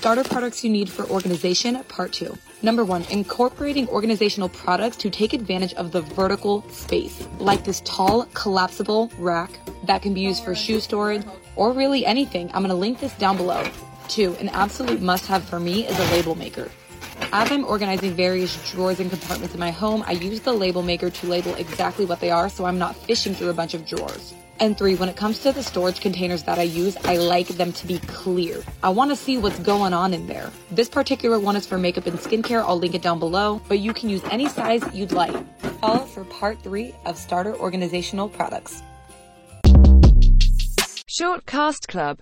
Starter products you need for organization, part two. Number one, incorporating organizational products to take advantage of the vertical space, like this tall, collapsible rack that can be used for shoe storage or really anything. I'm gonna link this down below. Two, an absolute must have for me is a label maker. As I'm organizing various drawers and compartments in my home, I use the label maker to label exactly what they are so I'm not fishing through a bunch of drawers. And three, when it comes to the storage containers that I use, I like them to be clear. I want to see what's going on in there. This particular one is for makeup and skincare. I'll link it down below, but you can use any size you'd like. Follow for part three of starter organizational products. Short Cast Club